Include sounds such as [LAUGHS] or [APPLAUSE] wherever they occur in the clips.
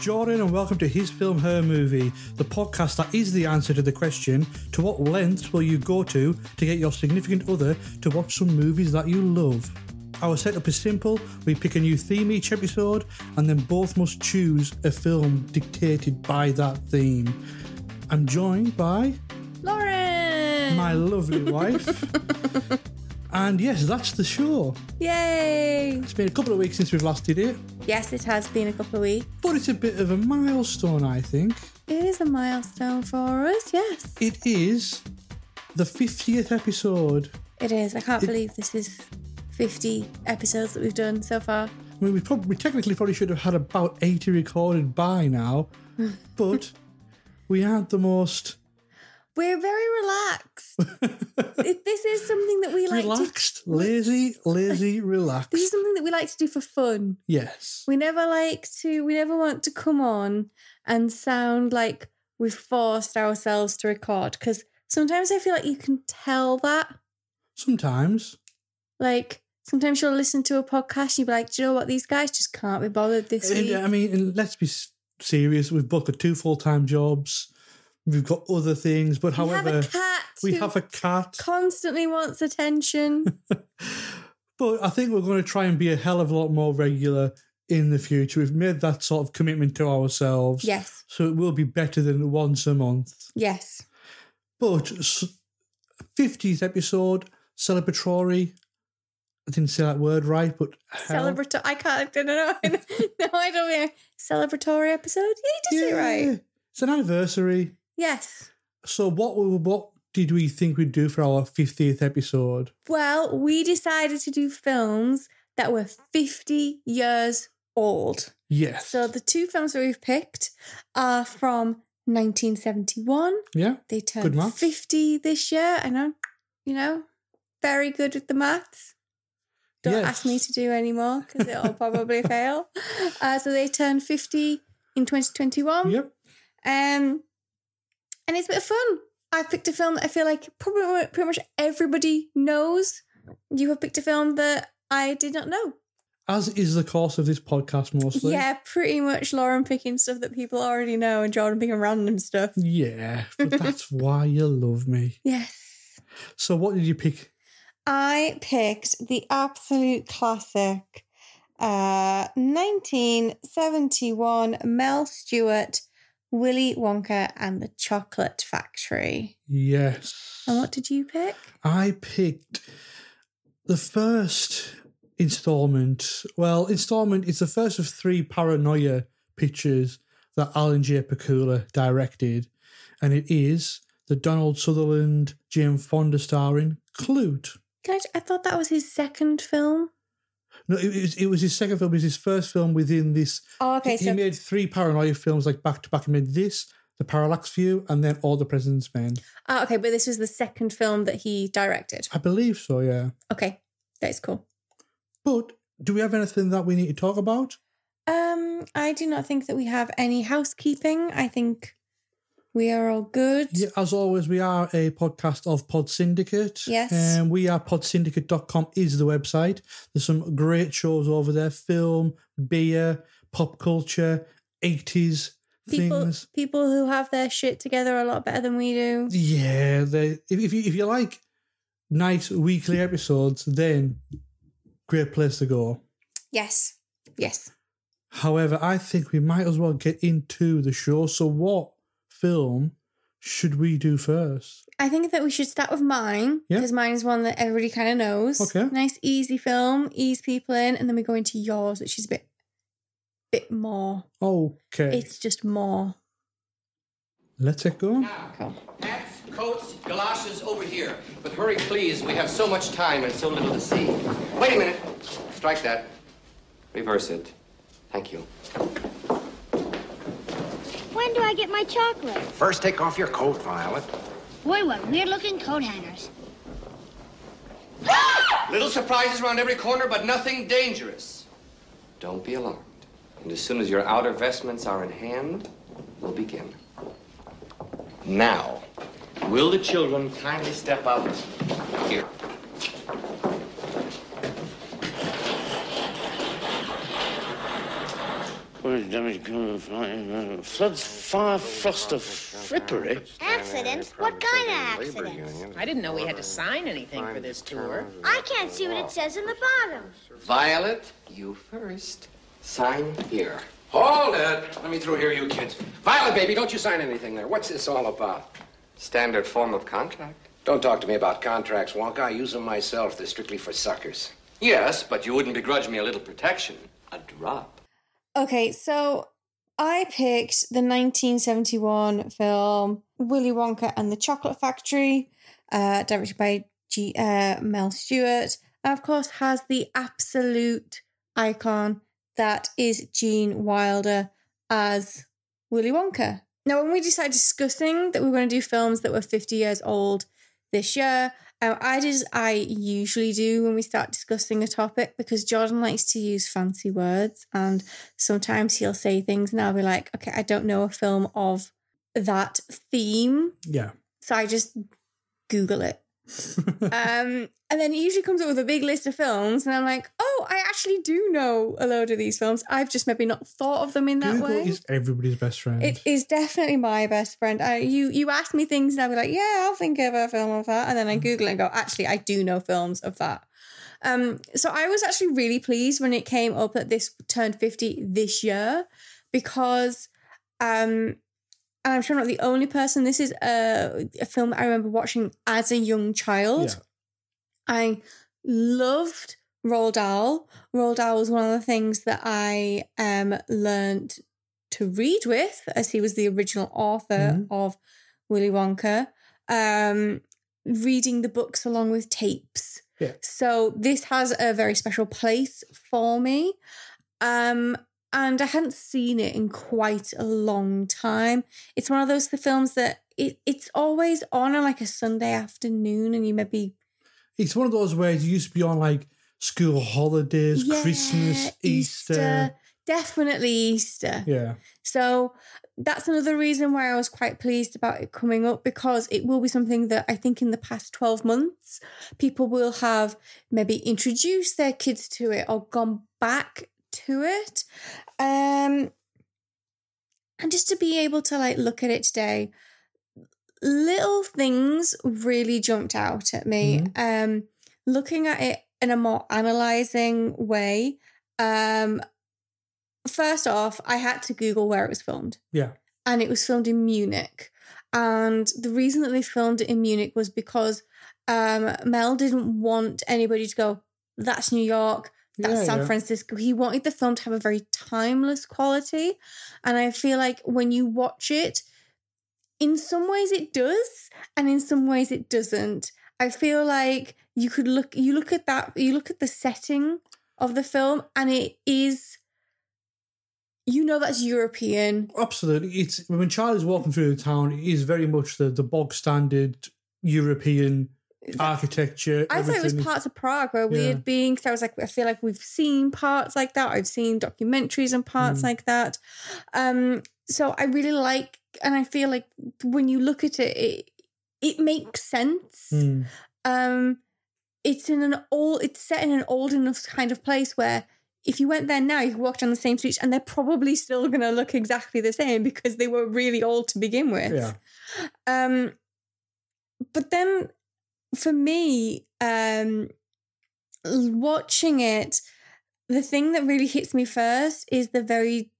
Jordan, and welcome to His Film Her Movie, the podcast that is the answer to the question to what lengths will you go to to get your significant other to watch some movies that you love? Our setup is simple we pick a new theme each episode, and then both must choose a film dictated by that theme. I'm joined by Lauren! my lovely wife. [LAUGHS] and yes, that's the show. Yay! It's been a couple of weeks since we've last did it, Yes, it has been a couple of weeks. but it's a bit of a milestone, I think. It is a milestone for us, yes. It is the 50th episode. It is. I can't believe this is 50 episodes that we've done so far. I mean, we probably we technically probably should have had about 80 recorded by now, [LAUGHS] but we aren't the most We're very relaxed. [LAUGHS] This is something that we like to relaxed, lazy, [LAUGHS] lazy, relaxed. this is something that we like to do for fun. Yes. We never like to we never want to come on and sound like we've forced ourselves to record because sometimes I feel like you can tell that. Sometimes. Like sometimes you'll listen to a podcast, and you'll be like, Do you know what? These guys just can't be bothered this And, week. I mean, let's be serious. We've both got two full time jobs. We've got other things, but we however, have a cat. we have a cat. constantly wants attention. [LAUGHS] But I think we're going to try and be a hell of a lot more regular in the future. We've made that sort of commitment to ourselves. yes. So it will be better than once a month. Yes. But s- 50th episode, celebratory. I didn't say that word right, but. Celebratory. I can't. I don't know. [LAUGHS] no, I don't know. Celebratory episode. Yeah, you did say it right. It's an anniversary. Yes. So what what did we think we'd do for our 50th episode? Well, we decided to do films that were 50 years old. Yes. So the two films that we've picked are from 1971. yeah. They turned 50 this year. I know, you know, very good with the maths. Don't Yes. ask me to do any more because it'll probably [LAUGHS] fail. Uh, so they turned 50 in 2021. Yep. Um, and it's a bit of fun. I've picked a film that I feel like probably pretty much everybody knows. You have picked a film that I did not know. As is the course of this podcast mostly. Yeah, pretty much Lauren picking stuff that people already know and Jordan picking random stuff. Yeah. But [LAUGHS] that's why you love me. Yes. So what did you pick? I picked the absolute classic uh 1971 Mel Stuart, Willy Wonka and the Chocolate Factory. Yes. And what did you pick? I picked the first installment. Well, installment is the first of three paranoia pictures that Alan J. Pakula directed, and it is the Donald Sutherland, Jane Fonda starring Klute. I, I thought that was his second film. No, it, it was, it was his second film. It was his first film within this. Oh, okay. he So made three paranoia films like back to back. He made this, The Parallax View, and then All the President's Men. oh, okay, but this was the second film that he directed. I believe so, yeah. Okay, that is cool. But do we have anything that we need to talk about? Um, I do not think that we have any housekeeping. I think we are all good. Yeah, as always, we are a podcast of Pod Syndicate. Yes. And we are podsyndicate.com is the website. There's some great shows over there film, beer, pop culture, 80s People, things. people who have their shit together a lot better than we do. Yeah, they, if, if, you, if you like nice weekly episodes, then great place to go. Yes, yes. However, I think we might as well get into the show. So, what film should we do first? I think that we should start with mine Yeah. because mine is one that everybody kind of knows. Okay. Nice, easy film, ease people in, and then we go into yours, which is a bit, bit more. Okay, It's just more. let's get going. Cool. Hats, coats, galoshes over here. But hurry, please. We have so much time and so little to see. Wait a minute. Strike that. Reverse it. Thank you. When do I get my chocolate? First, take off your coat, Violet. Boy, what weird looking coat hangers. [GASPS] Little surprises around every corner, but nothing dangerous. Don't be alarmed. And as soon as your outer vestments are in hand, we'll begin. Now, will the children kindly step out here? What is damage, uh, floods, fire, frost, of frippery. Accidents? What kind of accidents? I didn't know we had to sign anything for this tour. I can't see what it says in the bottom. Violet, you first. Sign here. Hold it. Let me through here, you kids. Violet, baby, don't you sign anything there. What's this all about? Standard form of contract. Don't talk to me about contracts, Wonka. I use them myself. They're strictly for suckers. Yes, but you wouldn't begrudge me a little protection. A drop. Okay, so I picked the 1971 film Willy Wonka and the Chocolate Factory, uh, directed by G- uh, Mel Stuart, and of course has the absolute icon that is Gene Wilder as Willy Wonka. Now, when we decided discussing that we were going to do films that were 50 years old this year, um, I did as I usually do when we start discussing a topic because Jordan likes to use fancy words and sometimes he'll say things and I'll be like, okay, I don't know a film of that theme. Yeah. So I just Google it. Um, and then it usually comes up with a big list of films, and I'm like, oh, I actually do know a load of these films. I've just maybe not thought of them in that Google way. is everybody's best friend. It is definitely my best friend. I, you you ask me things and I'll be like, yeah, I'll think of a film of that, and then I Google and go, actually, I do know films of that. Um, so I was actually really pleased when it came up that this turned fifty this year because, um, and I'm sure I'm not the only person. This is a, a film I remember watching as a young child. Yeah. I loved Roald Dahl. Roald Dahl was one of the things that I um learned to read with, as he was the original author Mhm. of Willy Wonka. Um, reading the books along with tapes. Yeah. So this has a very special place for me. Um, and I hadn't seen it in quite a long time. It's one of those films that it, it's always on on like a Sunday afternoon, and you maybe It's one of those where it used to be on like school holidays, Yeah, Christmas, Easter. definitely Easter. Yeah. So that's another reason why I was quite pleased about it coming up because it will be something that I think in the past 12 months, people will have maybe introduced their kids to it or gone back to it. Um, and just to be able to like look at it today, little things really jumped out at me. Um, looking at it in a more analyzing way, um, first off, I had to Google where it was filmed, Yeah. and it was filmed in Munich. And the reason that they filmed it in Munich was because um, Mel didn't want anybody to go, that's New York, that's Yeah, San yeah. Francisco. He wanted the film to have a very timeless quality. And I feel like when you watch it, in some ways it does, and in some ways it doesn't. I feel like you could look you look at that, you look at the setting of the film, and it is you know that's European. Absolutely. It's when Charlie's walking through the town, it is very much the, the bog standard European architecture. I thought it was parts of Prague where we Yeah. had been because I was like, I feel like we've seen parts like that. I've seen documentaries and parts Mm. like that. Um, so I really like, and I feel like when you look at it, it it makes sense. Mm. Um, it's in an old, it's set in an old enough kind of place where if you went there now, you could walk down the same streets and they're probably still going to look exactly the same because they were really old to begin with. Yeah. Um, but then for me, um, watching it, the thing that really hits me first is the very.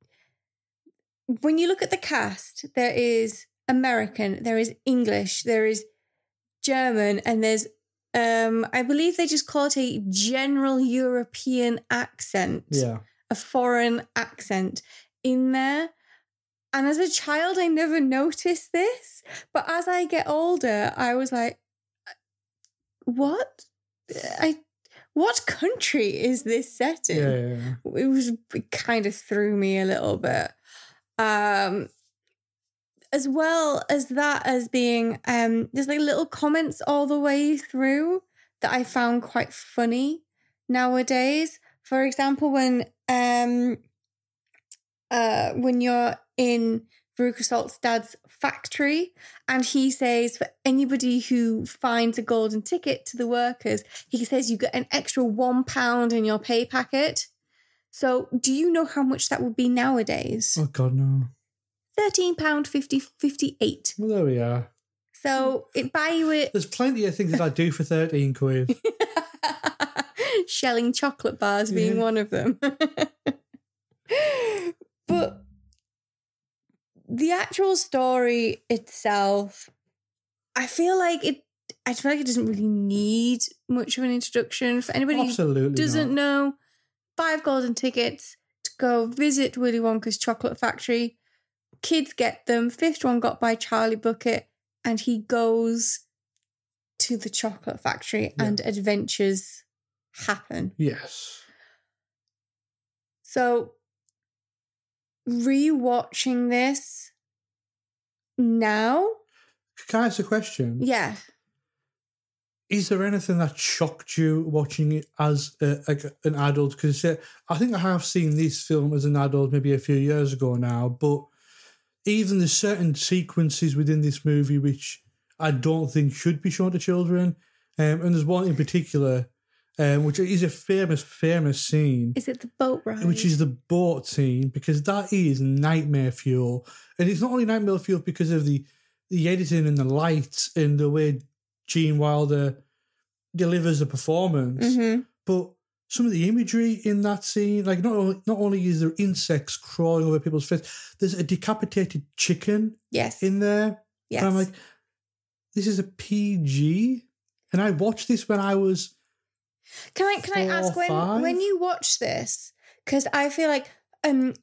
When you look at the cast, there is American, there is English, there is German, and there's, um, I believe they just call it a general European accent Yeah. a foreign accent in there. And as a child, I never noticed this. But as I get older, I was like, what? I what country is this set in? Yeah, yeah, yeah. It was it kind of threw me a little bit. Um as well as that as being um there's like little comments all the way through that I found quite funny nowadays. For example, when um uh when you're in Salt's dad's factory and he says for anybody who finds a golden ticket to the workers, he says you get an extra one pound in your pay packet. So, do you know how much that would be nowadays? Oh God, no. £13.50 58. Well, there we are. So, it buy you a There's plenty of things that I do for thirteen quid. [LAUGHS] shelling chocolate bars being Yeah. one of them. [LAUGHS] the actual story itself, I feel like it. I feel like it doesn't really need much of an introduction for anybody who doesn't not. know. Five golden tickets to go visit Willy Wonka's chocolate factory. Kids get them. Fifth one got by Charlie Bucket, and he goes to the chocolate factory, Yeah. and adventures happen. Yes. So, rewatching this now, Can I ask a question? yeah, Is there anything that shocked you watching it as a, like an adult? Because I think I have seen this film as an adult maybe a few years ago now, but even there's certain sequences within this movie which I don't think should be shown to children. Um, and there's one in particular, um, which is a famous, famous scene. is it the boat ride? which is the boat scene because that is nightmare fuel, and it's not only nightmare fuel because of the the editing and the lights and the way Gene Wilder delivers the performance, Mhm. but some of the imagery in that scene, like not only, not only is there insects crawling over people's face, there's a decapitated chicken yes, in there, yes. and I'm like, this is a PG, and I watched this when I was Can I can I ask when five? when you watch this? Because I feel like um,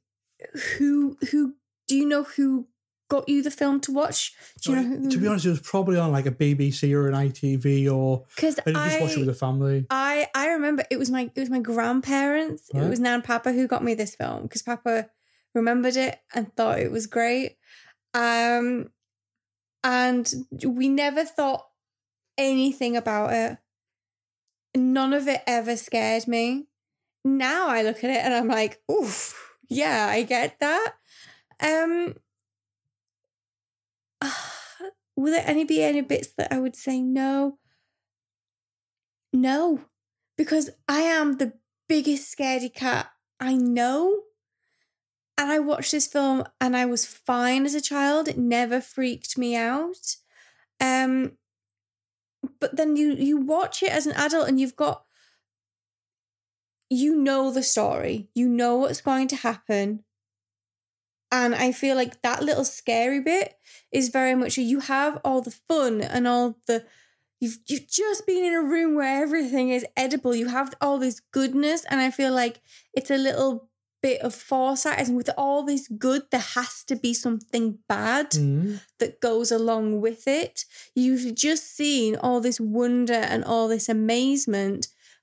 who who do you know who got you the film to watch? Do you know who? to be honest, it was probably on like a BBC or an ITV or because I just watched it with the family. I I remember it was my it was my grandparents. It was Nan and Papa who got me this film because Papa remembered it and thought it was great. Um, and we never thought anything about it. None of it ever scared me. Now I look at it and I'm like, oof, yeah, I get that. Um, [SIGHS] will there any be any bits that I would say no? No, because I am the biggest scaredy cat I know. And I watched this film and I was fine as a child. It never freaked me out. Um, but then you you watch it as an adult and you've got you know the story. You know what's going to happen. And I feel like that little scary bit is very much you have all the fun and all the you've you've just been in a room where everything is edible. You have all this goodness, and I feel like it's a little bit of foresight. As with all this good, there has to be something bad Mm. that goes along with it. You've just seen all this wonder and all this amazement,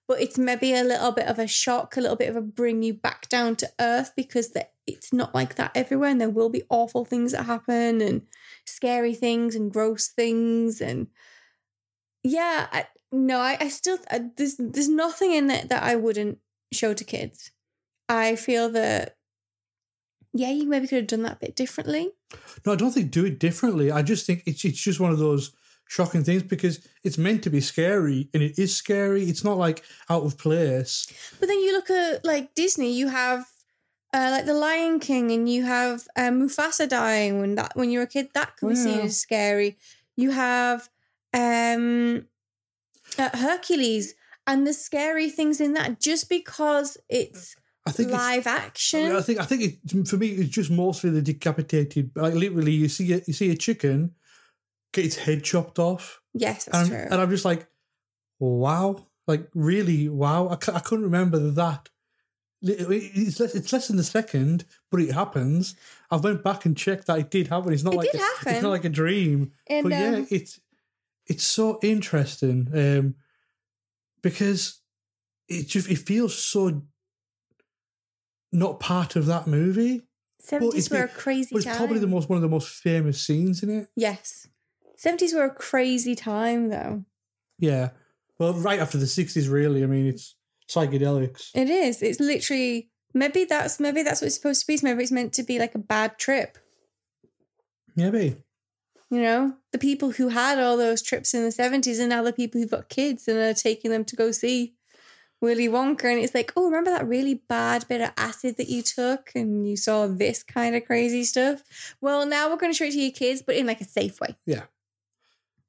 but it's maybe a little bit of a shock, a little bit of a bring you back down to earth because the, it's not like that everywhere, and there will be awful things that happen and scary things and gross things and yeah, I, no, I, I still I, there's there's nothing in it that I wouldn't show to kids. I feel that yeah, you maybe could have done that a bit differently. No, I don't think do it differently. I just think it's it's just one of those shocking things because it's meant to be scary and it is scary. It's not like out of place. But then you look at like Disney, you have uh, like the Lion King, and you have uh, Mufasa dying when that when you're a kid. That can be seen as scary. You have um, uh, Hercules, and the scary things in that just because it's I think it's- live action. I think I think it, for me it's just mostly the decapitated. Like literally, you see a, you see a chicken get its head chopped off, yes, that's and, true. and I'm just like, wow, like really, wow. I, I couldn't remember that. It's less, it's less than a second, but it happens. I went back and checked that it did happen. It's not It like did a, happen. It's not like a dream. And, but yeah, um, it's it's so interesting um, because it just it feels so not part of that movie. Seventies were a crazy but it's probably the most one of the most famous scenes in it. yes, seventies were a crazy time though. Yeah. Well, right after the sixties, really. I mean, it's psychedelics. It is. It's literally maybe that's maybe that's what it's supposed to be. Maybe it's meant to be like a bad trip. Maybe. You know, the people who had all those trips in the seventies, and now the people who've got kids and are taking them to go see Willy Wonka, and it's like, oh, remember that really bad bit of acid that you took, and you saw this kind of crazy stuff. Well, now we're going to show it to your kids, but in like a safe way. Yeah.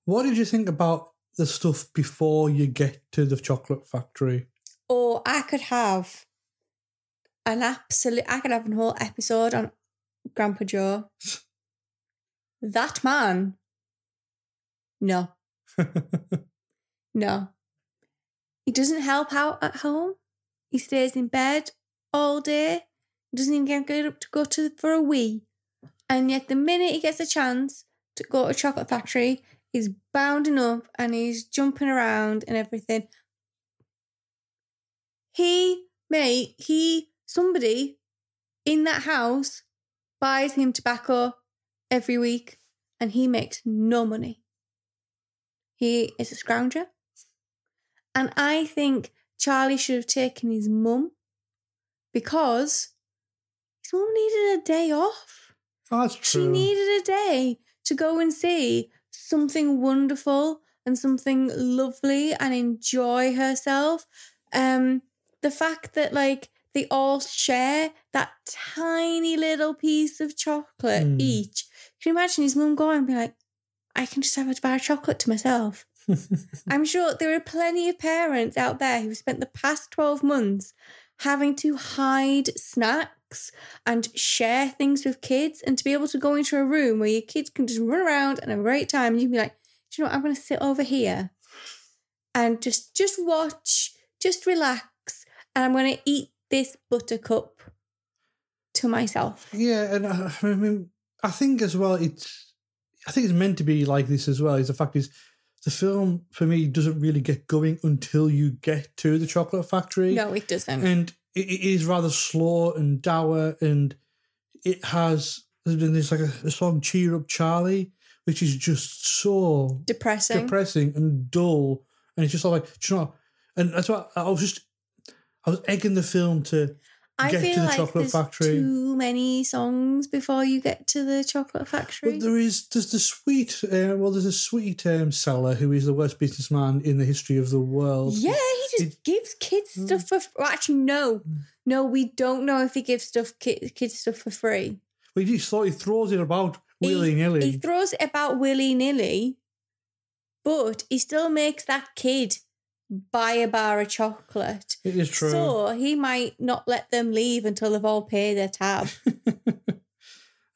What did you think about the stuff before you get to the chocolate factory? Or I could have an absolute, I could have a whole episode on Grandpa Joe. [LAUGHS] that man, no, [LAUGHS] no. He doesn't help out at home. He stays in bed all day. He Doesn't even get up to go to for a wee. And yet, the minute he gets a chance to go to a chocolate factory, he's bounding up and he's jumping around and everything. He, mate, he, somebody in that house buys him tobacco every week and he makes no money. He is a scrounger. And I think Charlie should have taken his mum because his mum needed a day off. Oh, that's She needed a day to go and see something wonderful and something lovely and enjoy herself. Um, the fact that like they all share that tiny little piece of chocolate Mm. each. Can you imagine his mum going and be like, I can just have a bar of chocolate to myself. I'm sure there are plenty of parents out there who've spent the past 12 months having to hide snacks and share things with kids and to be able to go into a room where your kids can just run around and have a great time and you can be like, do you know what, I'm going to sit over here and just just watch, just relax and I'm going to eat this buttercup to myself. Yeah, and uh, I mean, I think as well, it's I think it's meant to be like this as well. Is the fact is, the film for me doesn't really get going until you get to the chocolate factory. No, it doesn't. and it, it is rather slow and dour, and it has there's like a, a song "Cheer Up, Charlie," which is just so Depressing. depressing and dull, and it's just like, do you know, and that's why I was just I was egging the film to I get feel to the like chocolate there's factory. too many songs before you get to the chocolate factory. But there is there's the sweet uh, well there's a sweet um, seller who is the worst businessman in the history of the world. Yeah, he just gives kids stuff for. Well, actually, no, no, we don't know if he gives stuff ki- kids stuff for free. Well, he just sort of throws it about willy nilly. He nilly. throws it about willy nilly, but he still makes that kid buy a bar of chocolate. It is true. So he might not let them leave until they've all paid their tab. [LAUGHS]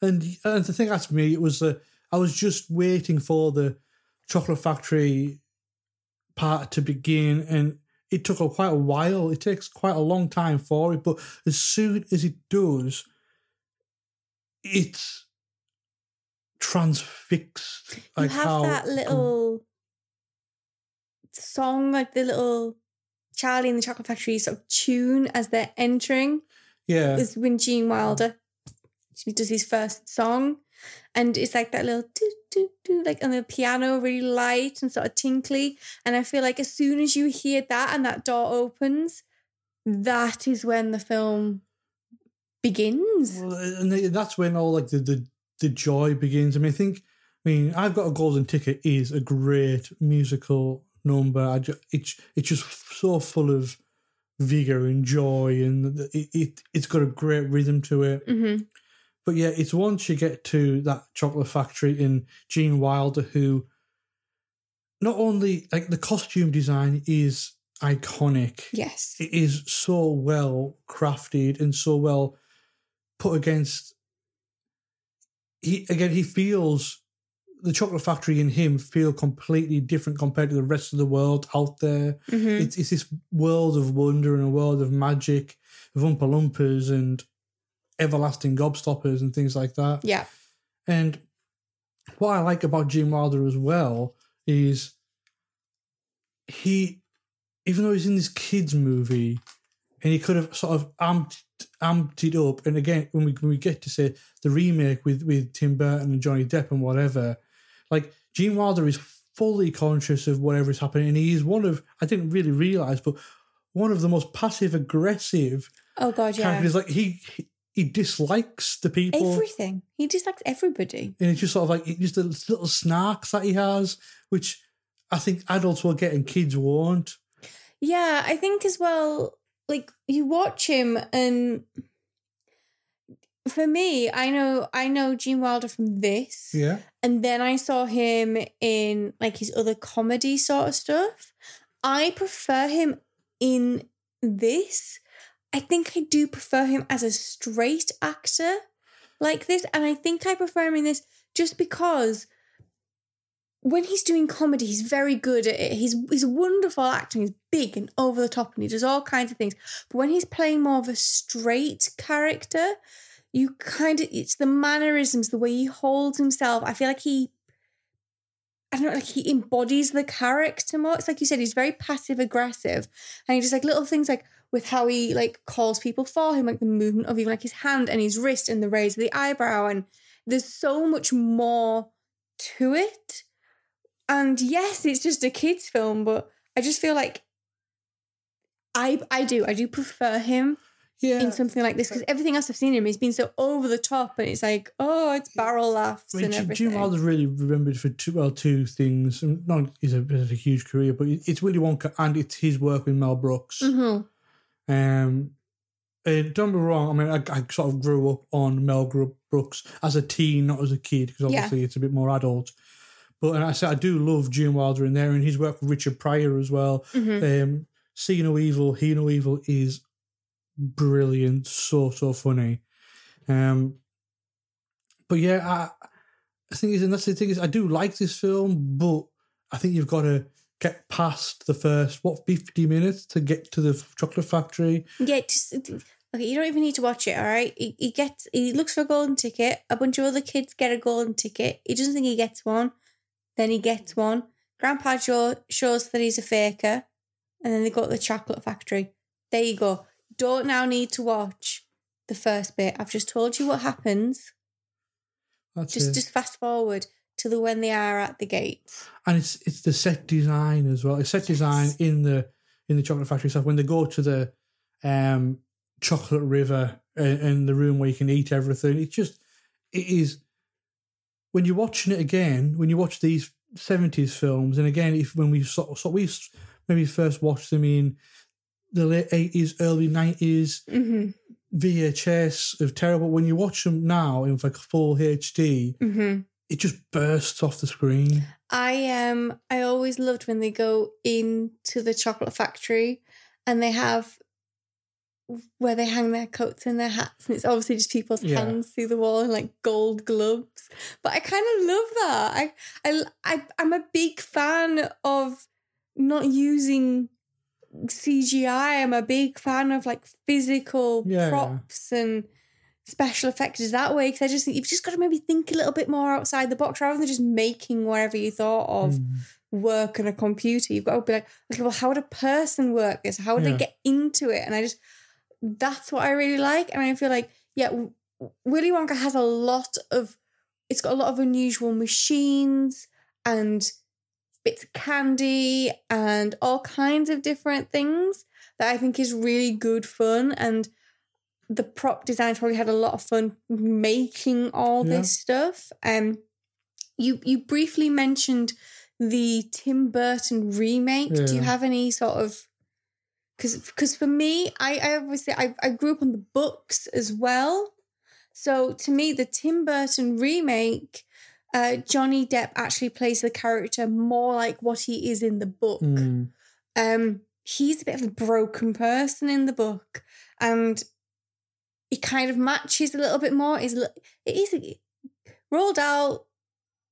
And and the thing that's me, it was uh, I was just waiting for the chocolate factory part to begin, and it took a, quite a while. It takes quite a long time for it, but as soon as it does, it's transfixed. Like you have how that little song, like the little Charlie in the Chocolate Factory sort of tune as they're entering. yeah, is when Gene Wilder does his first song, and it's like that little do do do like on the piano, really light and sort of tinkly. And I feel like as soon as you hear that and that door opens, that is when the film begins. Well, and that's when all like the, the the joy begins. I mean, I think. I mean, I've got a golden ticket is a great musical number. I it's it's just so full of vigor and joy, and it, it it's got a great rhythm to it. Mm-hmm. But yeah, it's once you get to that chocolate factory in Gene Wilder, who not only like the costume design is iconic, Yes. it is so well crafted and so well put against he again he feels the chocolate factory in him feel completely different compared to the rest of the world out there Mm-hmm. it's, it's this world of wonder and a world of magic of Oompa Loompas and everlasting gobstoppers and things like that Yeah. and what I like about Gene Wilder as well is he, even though he's in this kids movie, and he could have sort of amped amped it up. And again, when we when we get to say the remake with with Tim Burton and Johnny Depp and whatever, like Gene Wilder is fully conscious of whatever is happening, and he is one of I didn't really realize, but one of the most passive aggressive Oh God, yeah. characters. Like he. he he dislikes the people Everything. He dislikes everybody. and it's just sort of like just the little snarks that he has, which I think adults will get and kids won't. Yeah, I think as well, like you watch him and for me, I know I know Gene Wilder from this. Yeah. And then I saw him in like his other comedy sort of stuff. I prefer him in this. I think I do prefer him as a straight actor like this. And I think I prefer him in this just because when he's doing comedy, he's very good at it. He's he's wonderful acting. He's big and over the top, and he does all kinds of things. But when he's playing more of a straight character, you kind of it's the mannerisms, the way he holds himself. I feel like he, I don't know, like he embodies the character more. It's like you said, he's very passive aggressive, and he just like little things like with how he like calls people for him, like the movement of even like his hand and his wrist and the raise of the eyebrow, and there's so much more to it. And yes, it's just a kids' film, but I just feel like I I do I do prefer him Yeah. in something like this because everything else I've seen him, he's been so over the top, and it's like oh, it's barrel laughs I mean, and Jim- everything. Gene Wilder's really remembered for two, well, two things. And Not he's a, a huge career, but it's Willy Wonka and it's his work with Mel Brooks. Mhm. Um, and don't be wrong. I mean, I, I sort of grew up on Mel Brooks as a teen, not as a kid, because Yeah. obviously it's a bit more adult. But and I said I do love Gene Wilder in there, and his work with Richard Pryor as well. Mhm. Um, See No Evil, Hear No Evil is brilliant, so so funny. Um, but yeah, I, I think is and that's the thing is I do like this film, but I think you've got to get past the first what fifty minutes to get to the chocolate factory. Yeah, just okay. You don't even need to watch it. All right. He, he gets. He looks for a golden ticket. A bunch of other kids get a golden ticket. He doesn't think he gets one. Then he gets one. Grandpa Joe, shows that he's a faker, and then they go to the chocolate factory. There you go. Don't now need to watch the first bit. I've just told you what happens. That's Just it. just fast forward to the when they are at the gates. and it's it's the set design as well. It's set design in the in the chocolate factory stuff. When they go to the um chocolate river and, and the room where you can eat everything, it's just it is when you're watching it again. When you watch these seventies films, and again, if when we saw so we maybe first watched them in the late eighties, early nineties. Mm-hmm. VHS of terrible. When you watch them now in like full HD, Mm-hmm. it just bursts off the screen. I um I always loved when they go into the chocolate factory and they have where they hang their coats and their hats and it's obviously just people's Yeah. hands through the wall and like gold gloves. But I kind of love that. I I I I'm a big fan of not using CGI. I'm a big fan of like physical Yeah. props and special effects that way because I just think you've just got to maybe think a little bit more outside the box rather than just making whatever you thought of Mm. work on a computer. You've got to be like, okay, well, how would a person work this? How would Yeah. they get into it? And I just, that's what I really like. And I feel like, yeah, Willy Wonka has a lot of, it's got a lot of unusual machines and bits of candy and all kinds of different things that I think is really good fun. And the prop designers probably had a lot of fun making all Yeah. this stuff. Um, you you briefly mentioned the Tim Burton remake. Do you have any sort of because because for me, I, I obviously I, I grew up on the books as well. So to me, the Tim Burton remake, uh, Johnny Depp actually plays the character more like what he is in the book. Mm. Um, he's a bit of a broken person in the book, and he kind of matches a little bit more. Is it is Roald Dahl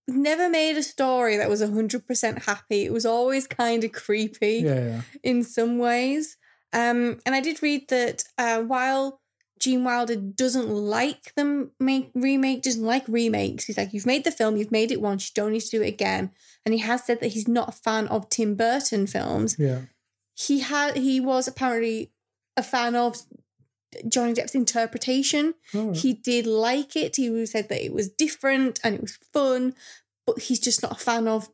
never made a story that was hundred percent happy. It was always kind of creepy Yeah, yeah. in some ways. Um, and I did read that uh, while Gene Wilder doesn't like the make, remake, doesn't like remakes, he's like, you've made the film, you've made it once, you don't need to do it again. And he has said that he's not a fan of Tim Burton films. Yeah. He had he was apparently a fan of Johnny Depp's interpretation. Right. He did like it. He said that it was different and it was fun, but he's just not a fan of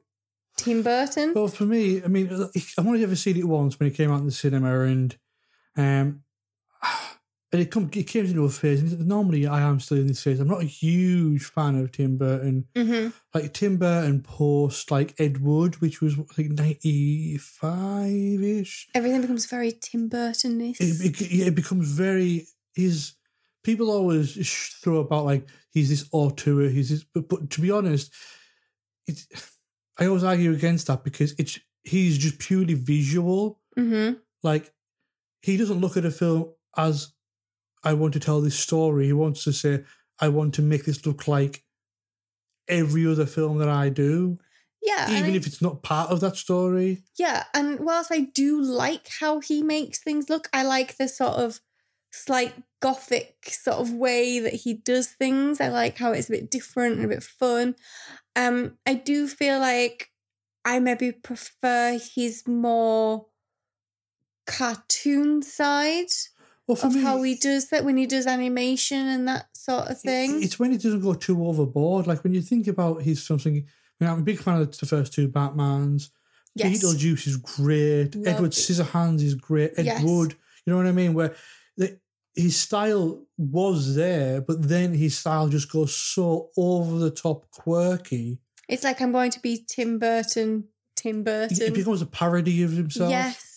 Tim Burton. Well, for me, I mean, I've only ever seen it once when it came out in the cinema, and um, [SIGHS] and it come it came into a phase. And normally, I am still in this phase. I'm not a huge fan of Tim Burton. Mm-hmm. Like Tim Burton post like Ed Wood, which was like ninety five ish. Everything becomes very Tim Burton It, it, it becomes very his. People always throw about like he's this auteur, he's this, but, but to be honest, it's. I always argue against that because it's he's just purely visual. Mm-hmm. Like he doesn't look at a film as I want to tell this story. He wants to say, I want to make this look like every other film that I do, Yeah. even I- if it's not part of that story. Yeah, and whilst I do like how he makes things look, I like the sort of slight gothic sort of way that he does things. I like how it's a bit different and a bit fun. Um, I do feel like I maybe prefer his more cartoon side Well, for me, how he does that when he does animation and that sort of thing. it's when he doesn't go too overboard. Like when you think about his something, I mean, I'm a big fan of the first two Batmans. Yes. Beetlejuice is great. Love Edward. Scissorhands is great. Ed Yes. Wood, you know what I mean? Where the, his style was there, but then his style just goes so over the top quirky. It's like I'm going to be Tim Burton, Tim Burton. it becomes a parody of himself. Yes.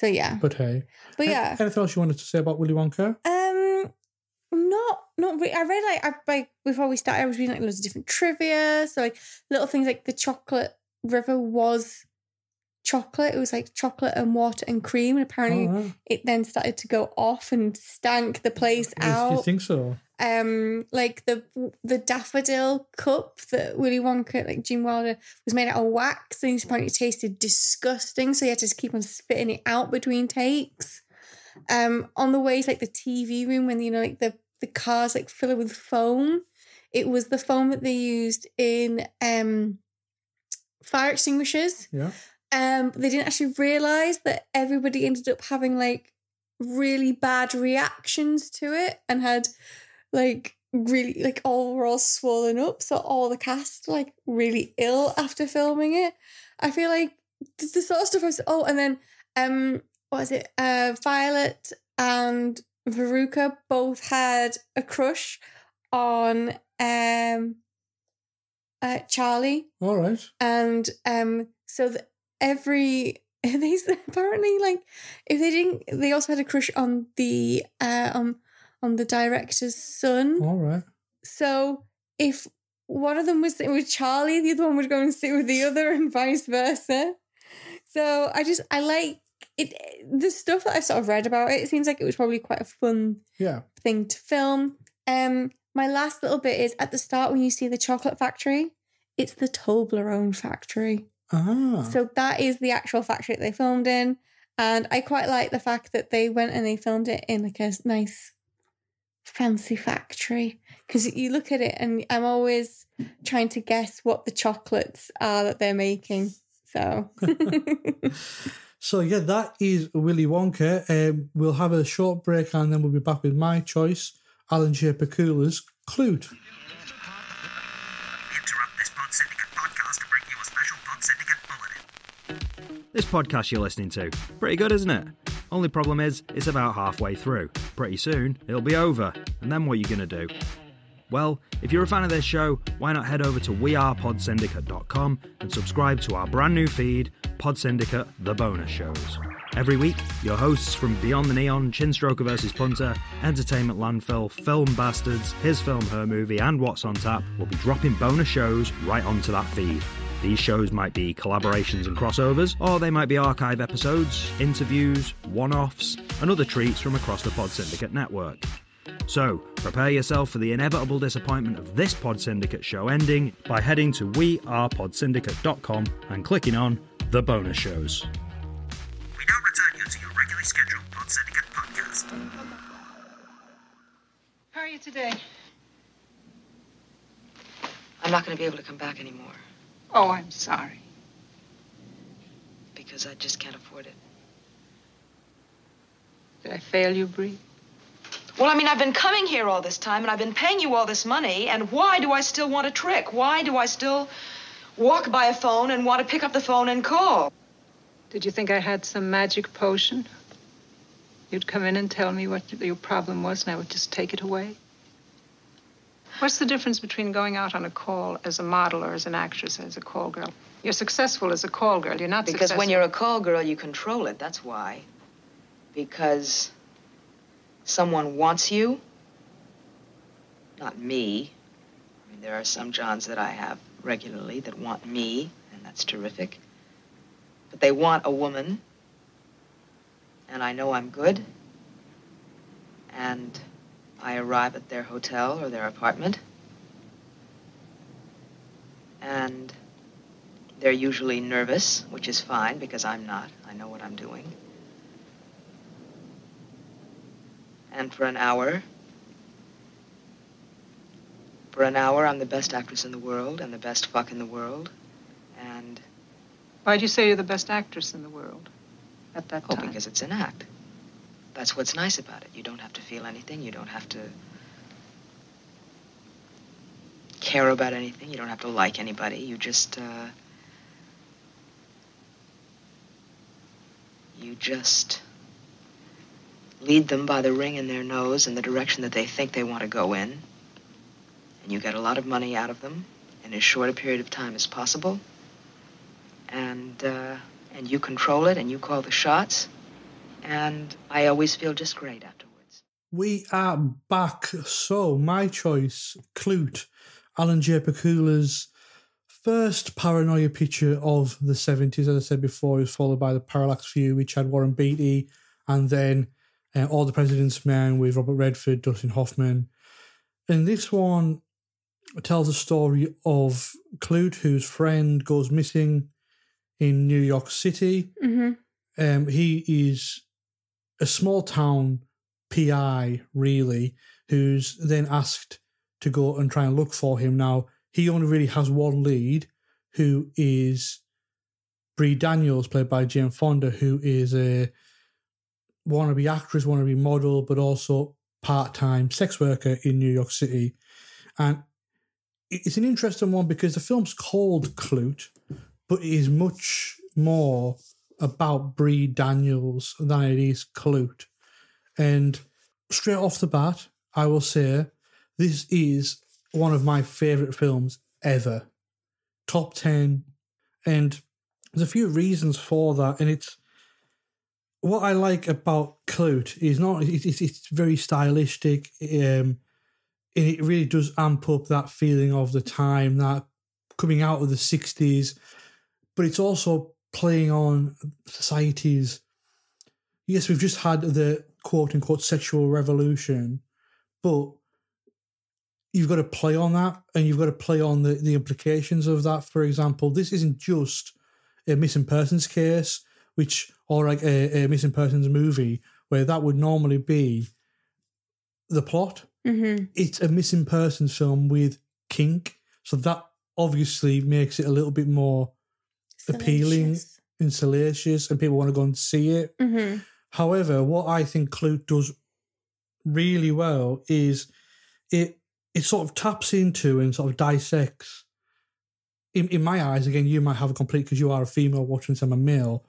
So yeah. But hey. But yeah. Anything else you wanted to say about Willy Wonka? Um, not not really. I read like I like before we started. I was reading like loads of different trivia. So like little things like the chocolate river was chocolate. It was like chocolate and water and cream, and apparently Oh, wow. it then started to go off and stank the place You- You think so? Um, like the the daffodil cup that Willy Wonka, like Gene Wilder, was made out of wax, and apparently tasted disgusting. So he had to keep on spitting it out between takes. Um, on the way to like the TV room when you know like the the cars like fill it with foam. It was the foam that they used in um fire extinguishers. Yeah. Um, but they didn't actually realize that everybody ended up having like really bad reactions to it and had like really like all were all swollen up. So all the cast like really ill after filming it. I feel like the, the sort of stuff I was oh, and then um, what was it? Uh, Violet and Veruca both had a crush on um, uh, Charlie All right. and um so every [LAUGHS] they apparently like if they didn't they also had a crush on the uh on on the director's son All right. so if one of them was sitting with charlie the other one would go and sit with the other and vice versa so i just i like it the stuff that i've sort of read about it it seems like it was probably quite a fun Yeah. thing to film. Um, my last little bit is at the start when you see the chocolate factory, it's the Toblerone factory. Ah. So that is the actual factory that they filmed in. And I quite like the fact that they went and they filmed it in like a nice fancy factory. Because you look at it and I'm always trying to guess what the chocolates are that they're making. So [LAUGHS] So yeah, that is Willy Wonka. Um, we'll have a short break and then we'll be back with my choice, Alan J. Pakula's Klute. interrupt this Pod Syndicate podcast to bring you a special Pod Syndicate bulletin. This podcast you're listening to, pretty good, isn't it? Only problem is, it's about halfway through. Pretty soon, it'll be over, and then what are you gonna do? Well, if you're a fan of this show, why not head over to wearepodsyndicate.com and subscribe to our brand new feed, Pod Syndicate The Bonus Shows. Every week, your hosts from Beyond the Neon, Chinstroker vs. Punter, Entertainment Landfill, Film Bastards, His Film, Her Movie, and What's on Tap will be dropping bonus shows right onto that feed. These shows might be collaborations and crossovers, or they might be archive episodes, interviews, one offs, and other treats from across the Pod Syndicate network. So, prepare yourself for the inevitable disappointment of this Pod Syndicate show ending by heading to wearepodsyndicate.com and clicking on the bonus shows. We now return you to your regularly scheduled Pod Syndicate podcast. How are you today? I'm not going to be able to come back anymore Oh, I'm sorry. because I just can't afford it. Did I fail you, Bree? Well, I mean, I've been coming here all this time and I've been paying you all this money, and why do I still want a trick? Why do I still walk by a phone and want to pick up the phone and call? Did you think I had some magic potion? You'd come in and tell me what your problem was, and I would just take it away. What's the difference between going out on a call as a model or as an actress or as a call girl? You're successful as a call girl. You're not successful. Because when you're a call girl, you control it. That's why. Because someone wants you. Not me. I mean, there are some Johns that I have regularly that want me, and that's terrific. But they want a woman. And I know I'm good. And I arrive at their hotel or their apartment. And they're usually nervous, which is fine because I'm not. I know what I'm doing. And for an hour, for an hour, I'm the best actress in the world and the best fuck in the world. And Why'd you say you're the best actress in the world at that oh, time? because it's an act. That's what's nice about it. You don't have to feel anything. You don't have to care about anything. You don't have to like anybody. You just, uh, you just lead them by the ring in their nose in the direction that they think they want to go in. And you get a lot of money out of them in as short a period of time as possible. And, uh, and you control it and you call the shots. And I always feel just great afterwards. We are back. So, my choice, Klute, Alan J. Pakula's first paranoia picture of the 70s. As I said before, was followed by The Parallax View, which had Warren Beatty, and then uh, All the President's Men with Robert Redford, Dustin Hoffman. And this one tells the story of Klute, whose friend goes missing in New York City. Mm-hmm. Um, he is a small town PI, really, who's then asked to go and try and look for him. Now, he only really has one lead, who is Bree Daniels, played by Jane Fonda, who is a wannabe actress, wannabe model, but also part time sex worker in New York City. And it's an interesting one because the film's called Klute, but it is much more about Bree Daniels than it is Klute. And straight off the bat, I will say this is one of my favourite films ever. Top 10. And there's a few reasons for that. And it's what I like about Klute is not, it's, it's, very stylistic. Um, and it really does amp up that feeling of the time, that coming out of the 60s. But it's also playing on society's. Yes, we've just had the quote unquote sexual revolution, but you've got to play on that and you've got to play on the, the implications of that. For example, this isn't just a missing persons case, which, or like a, a missing persons movie, where that would normally be the plot. Mm-hmm. It's a missing persons film with kink. So that obviously makes it a little bit more appealing and salacious, and people want to go and see it. Mm-hmm. However, what I think Klute does really well is it it sort of taps into and sort of dissects. In, in my eyes, again, you might have a complete because you are a female watching I'm a male.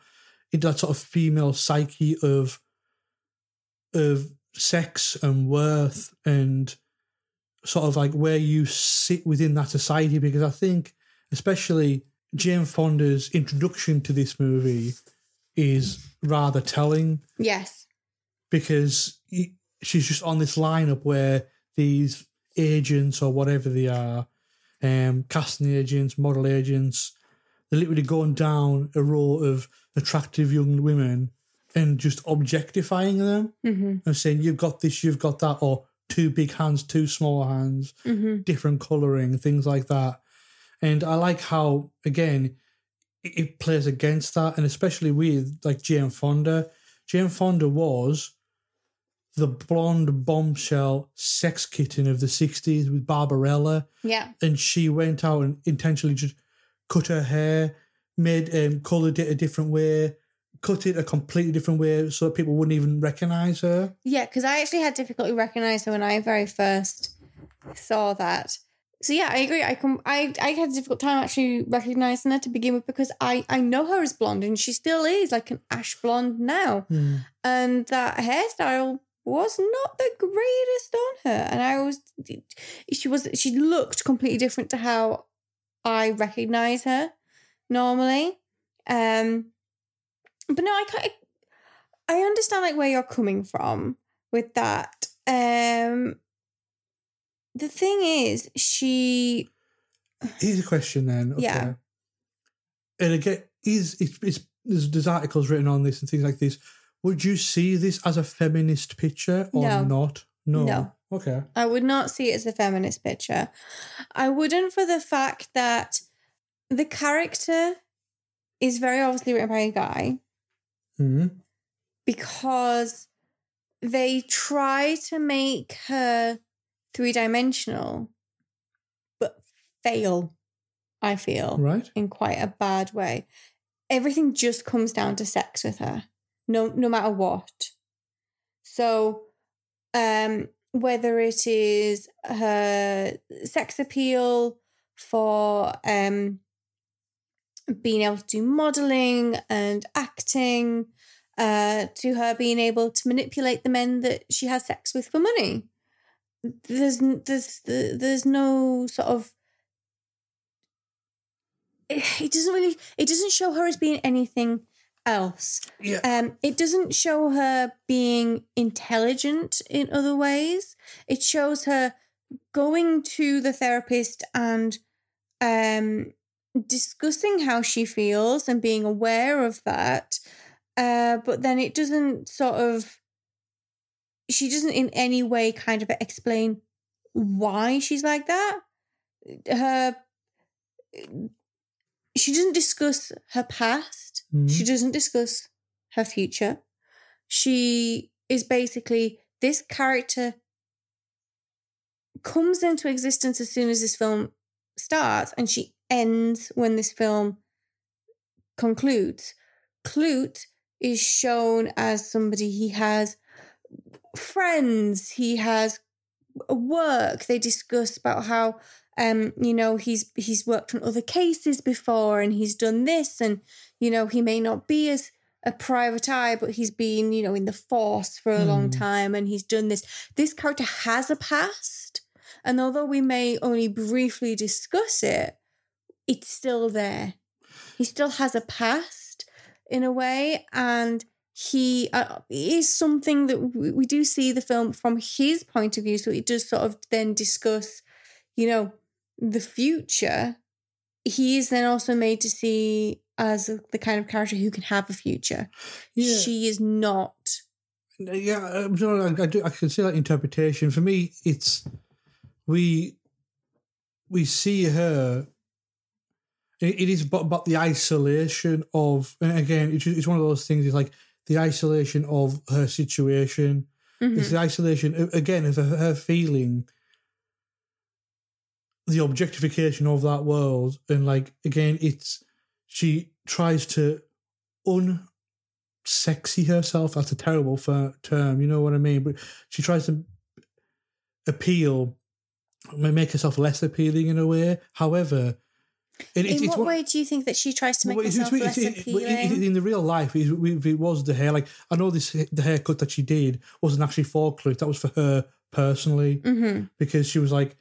Into that sort of female psyche of of sex and worth and sort of like where you sit within that society. Because I think, especially Jane Fonda's introduction to this movie is rather telling Yes. because he- she's just on this lineup where these agents or whatever they are, um, casting agents, model agents, they're literally going down a row of attractive young women and just objectifying them Mm-hmm. and saying, You've got this, you've got that, or two big hands, two small hands, Mm-hmm. different colouring, things like that. And I like how, again, it, it plays against that, and especially with like Jane Fonda. Jane Fonda was the blonde bombshell sex kitten of the 60s with Barbarella. Yeah. And she went out and intentionally just cut her hair, made um, coloured it a different way, cut it a completely different way so that people wouldn't even recognise her. Yeah, because I actually had difficulty recognizing her when I very first saw that. so yeah, I agree. I com- I I had a difficult time actually recognizing her to begin with because I I know her as blonde and she still is like an ash blonde now, Hmm. and that hairstyle was not the greatest on her, and I was she was she looked completely different to how I recognize her normally. Um, but no, I kind I understand like where you're coming from with that. Um, the thing is, she Here's a question then. Okay. Yeah. And again, is it's, it's there's, there's articles written on this and things like this. Would you see this as a feminist picture or No. not? No. No. Okay. I would not see it as a feminist picture. I wouldn't for the fact that the character is very obviously written by a guy hmm because they try to make her three dimensional, but fail, I feel. Right. In quite a bad way. Everything just comes down to sex with her. No no matter what. So um whether it is her sex appeal for um being able to do modeling and acting uh to her being able to manipulate the men that she has sex with for money. There's there's there's no sort of it, it doesn't really it doesn't show her as being anything else. Yeah. um it doesn't show her being intelligent in other ways. It shows her going to the therapist and um discussing how she feels and being aware of that uh but then it doesn't sort of she doesn't in any way kind of explain why she's like that. Her she doesn't discuss her past. She Mhm. doesn't discuss her future. She is basically this character comes into existence as soon as this film starts and she ends when this film concludes. Klute is shown as somebody he has friends, he has work. They discuss about how um you know he's he's worked on other cases before and he's done this and you know he may not be as a private eye but he's been you know in the force for a long Hmm. time and he's done this this character has a past and although we may only briefly discuss it it's still there he still has a past in a way and he uh, is something that we, we do see the film from his point of view so it does sort of then discuss you know the future he is then also made to see as the kind of character who can have a future Yeah. she is not Yeah, um, I, I do. I can see that interpretation. For me, it's we we see her. It, is about, about the isolation of, and again, it's, it's one of those things. It's like the isolation of her situation. It's Mhm. the isolation again of her, her feeling the objectification of that world, and like again, it's she tries to unsexy herself. That's a terrible term, you know what I mean? But she tries to appeal, make herself less appealing in a way. However, it, in it's what way do you think that she tries to make well, herself less it's- it- it- appealing in the real life, it, it was the hair. Like I know this, the haircut that she did wasn't actually for Klute. That was for her personally Mhm. because she was like,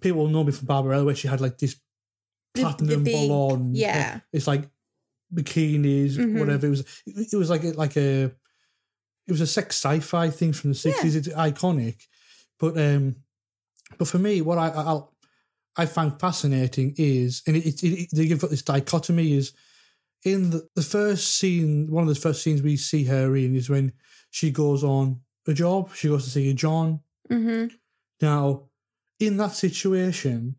people will know me from Barbarella, where she had like this The- the platinum blonde. yeah. it's like bikinis, Mhm. whatever. It was. It was like a, like a. It was a sex sci-fi thing from the sixties. It's iconic, but um, but for me, what I I, I find fascinating is, and it, it, it, you've got this dichotomy is in the, the first scene. One of the first scenes we see her in is when she goes on a job. She goes to see a John. hmm Now, in that situation,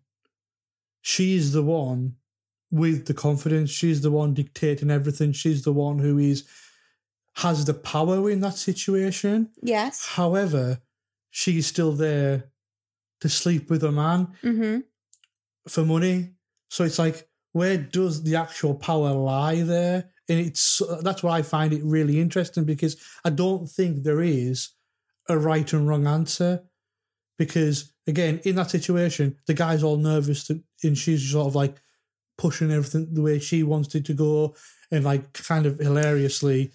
she's the one with the confidence. She's the one dictating everything. She's the one who is has the power in that situation. yes However, she's still there to sleep with a man hmm for money. So it's like, where does the actual power lie there? And it's that's why I find it really interesting because I don't think there is a right and wrong answer. Because again, in that situation, the guy's all nervous to, and she's sort of like pushing everything the way she wants it to go, and like kind of hilariously,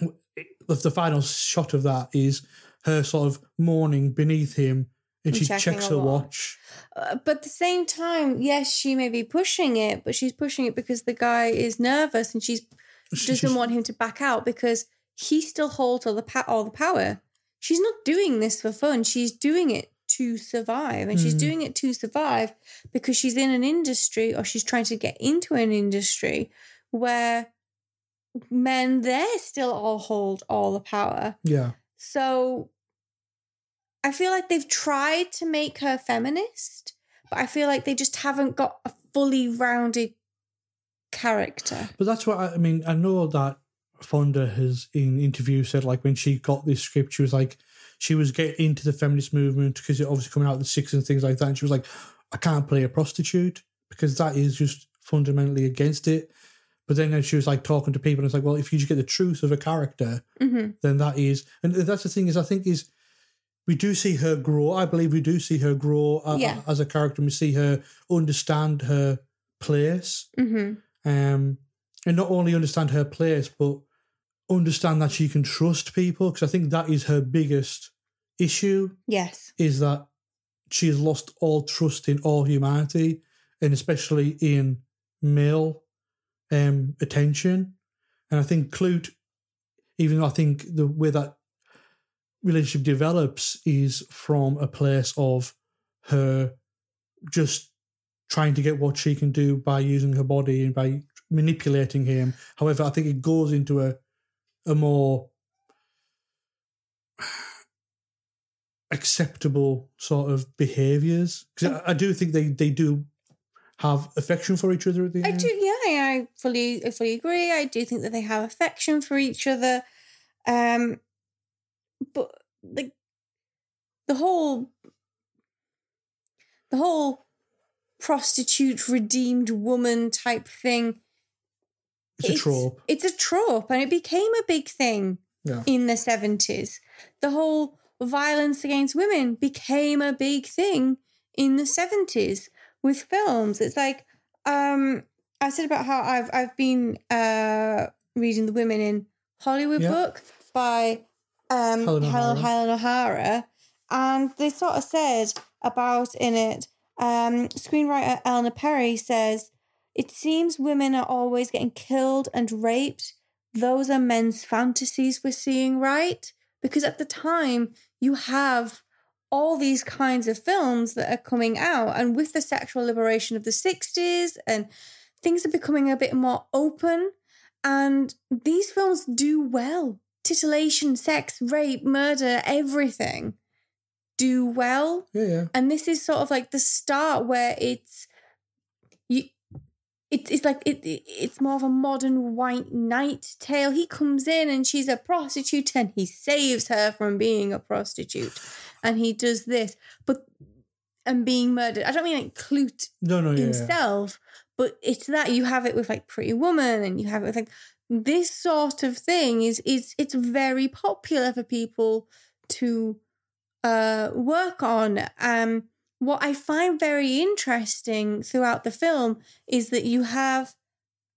the, the final shot of that is her sort of mourning beneath him, and she checks her watch. watch. Uh, but at the same time, yes, she may be pushing it, but she's pushing it because the guy is nervous and she's She- doesn't she's- want him to back out because he still holds all the pa- all the power. She's not doing this for fun. She's doing it to survive, and she's Mm. doing it to survive because she's in an industry or she's trying to get into an industry where men there still all hold all the power. Yeah. So I feel like they've tried to make her feminist, but I feel like they just haven't got a fully rounded character. But that's what I, I mean. I know that Fonda has in interviews said like when she got this script, she was like she was getting into the feminist movement because it obviously coming out of the six and things like that, and she was like, I can't play a prostitute because that is just fundamentally against it. But then she was like talking to people, and it's like, well, if you just get the truth of a character, Mm-hmm. then that is, and that's the thing is, I think is we do see her grow. I believe we do see her grow a- Yeah. as a character. and We see her understand her place Mm-hmm. um, and not only understand her place, but understand that she can trust people. Because I think that is her biggest issue Yes. is that she has lost all trust in all humanity, and especially in male um, attention. And I think Klute, even though I think the way that relationship develops is from a place of her just trying to get what she can do by using her body and by manipulating him. However, I think it goes into a a more acceptable sort of behaviors because I, I do think they they do have affection for each other at the I end. do, yeah, I fully, I fully agree. I do think that they have affection for each other, um, but the the whole the whole prostitute redeemed woman type thing. It's a trope. It's a trope, and it became a big thing Yeah. in the seventies. The whole violence against women became a big thing in the seventies with films. It's like um I said about how I've I've been uh reading the Women in Hollywood Yeah. book by um Helen Helen, O'Hara. And they sort of said about in it um screenwriter Eleanor Perry says it seems women are always getting killed and raped. Those are men's fantasies we're seeing right? Because at the time you have all these kinds of films that are coming out and with the sexual liberation of the 60s and things are becoming a bit more open and these films do well titillation sex rape murder everything. Do well. Yeah, yeah. and this is sort of like the start where it's you it, it's like it, it it's more of a modern white knight tale. He comes in and she's a prostitute and he saves her from being a prostitute. And he does this but and being murdered. I don't mean like Klute No, no, yeah, yeah. himself but it's that you have it with like pretty woman and you have it with like this sort of thing is is it's very popular for people to uh work on. Um what i find very interesting throughout the film is that you have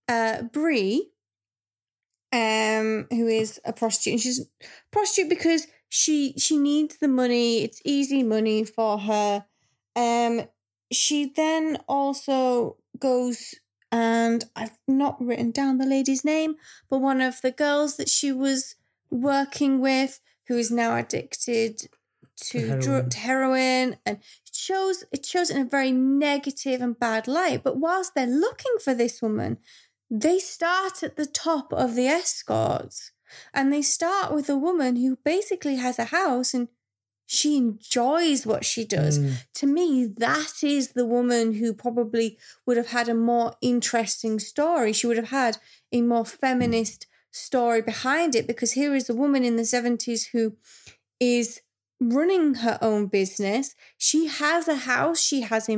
uh Bree um who is a prostitute. And she's a prostitute because she she needs the money. It's easy money for her. Um she then also goes and I've not written down the lady's name, but one of the girls that she was working with who is now addicted to To dr- heroin. to heroin and it shows it shows in a very negative and bad light. But whilst they're looking for this woman, they start at the top of the escorts and they start with a woman who basically has a house and she enjoys what she does. Mm. To me, that is the woman who probably would have had a more interesting story. She would have had a more feminist story behind it because here is a woman in the 70s who is running her own business. She has a house, she has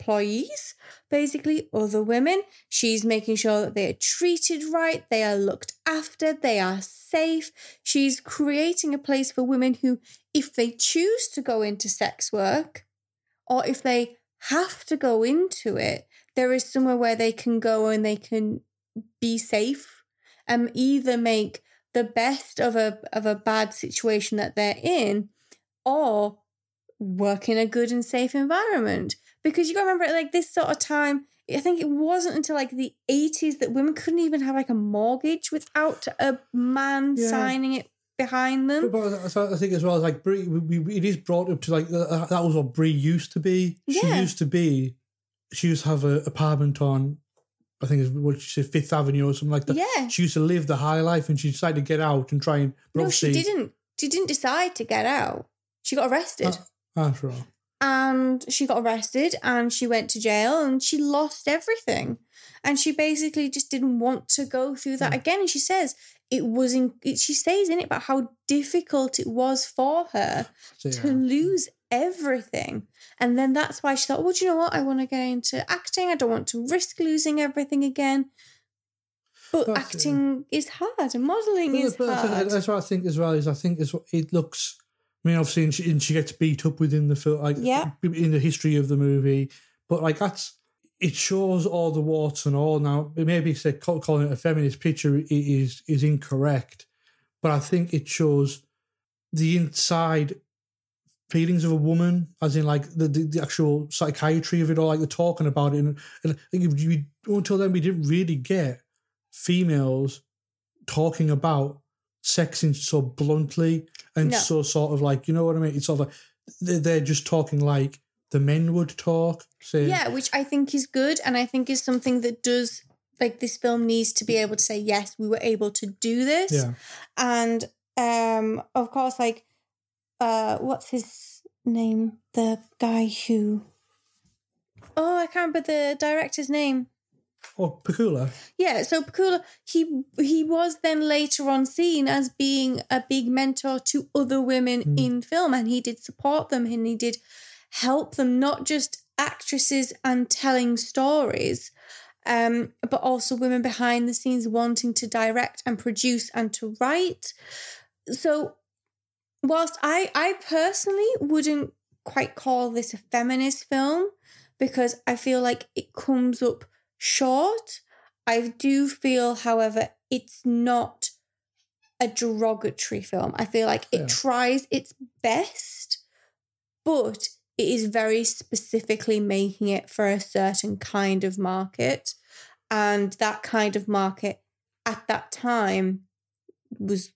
employees, basically other women. She's making sure that they are treated right, they are looked after, they are safe. She's creating a place for women who, if they choose to go into sex work, or if they have to go into it, there is somewhere where they can go and they can be safe and either make the best of a of a bad situation that they're in or work in a good and safe environment because you got to remember like this sort of time i think it wasn't until like the 80s that women couldn't even have like a mortgage without a man Yeah. signing it behind them But I think as well as like Bree, we, we, it is brought up to like uh, that was what Bree used to be. She Yeah. used to be, she used to have an apartment on, I think it's what she said Fifth Avenue or something like that. Yeah. she used to live the high life, and she decided to get out and try and. no she didn't she didn't decide to get out she got arrested Ah, sure. and she got arrested and she went to jail and she lost everything. And she basically just didn't want to go through that again. And she says it was in it, she says in it about how difficult it was for her to lose everything. And then that's why she thought well do you know what? I want to get into acting. I don't want to risk losing everything again. But That's acting is hard and modeling Well, is but that's- hard. That's what I think as well. Is I think is it looks. I mean, obviously, and she, and she gets beat up within the film, like Yeah. in the history of the movie. But like that's it shows all the warts and all. Now, maybe say call- calling it a feminist picture is is incorrect, but I think it shows the inside feelings of a woman, as in like the, the, the actual psychiatry of it all, like they're talking about it. And, and we, until then, we didn't really get females talking about sex in so bluntly and No. so sort of like, you know what I mean? It's sort of like they're, they're just talking like the men would talk. Say, Yeah, which I think is good, and I think is something that does like this film needs to be able to say yes, we were able to do this, Yeah. and um, of course, like uh, what's his name? The guy who oh, I can't remember the director's name. Or Pakula. Yeah, so Pakula, he he was then later on seen as being a big mentor to other women in film, and he did support them and he did help them, not just actresses and telling stories, um, but also women behind the scenes wanting to direct and produce and to write. So, whilst I I personally wouldn't quite call this a feminist film because I feel like it comes up short. I do feel, however, it's not a derogatory film. I feel like it Yeah. tries its best, but it is very specifically making it for a certain kind of market. And that kind of market at that time was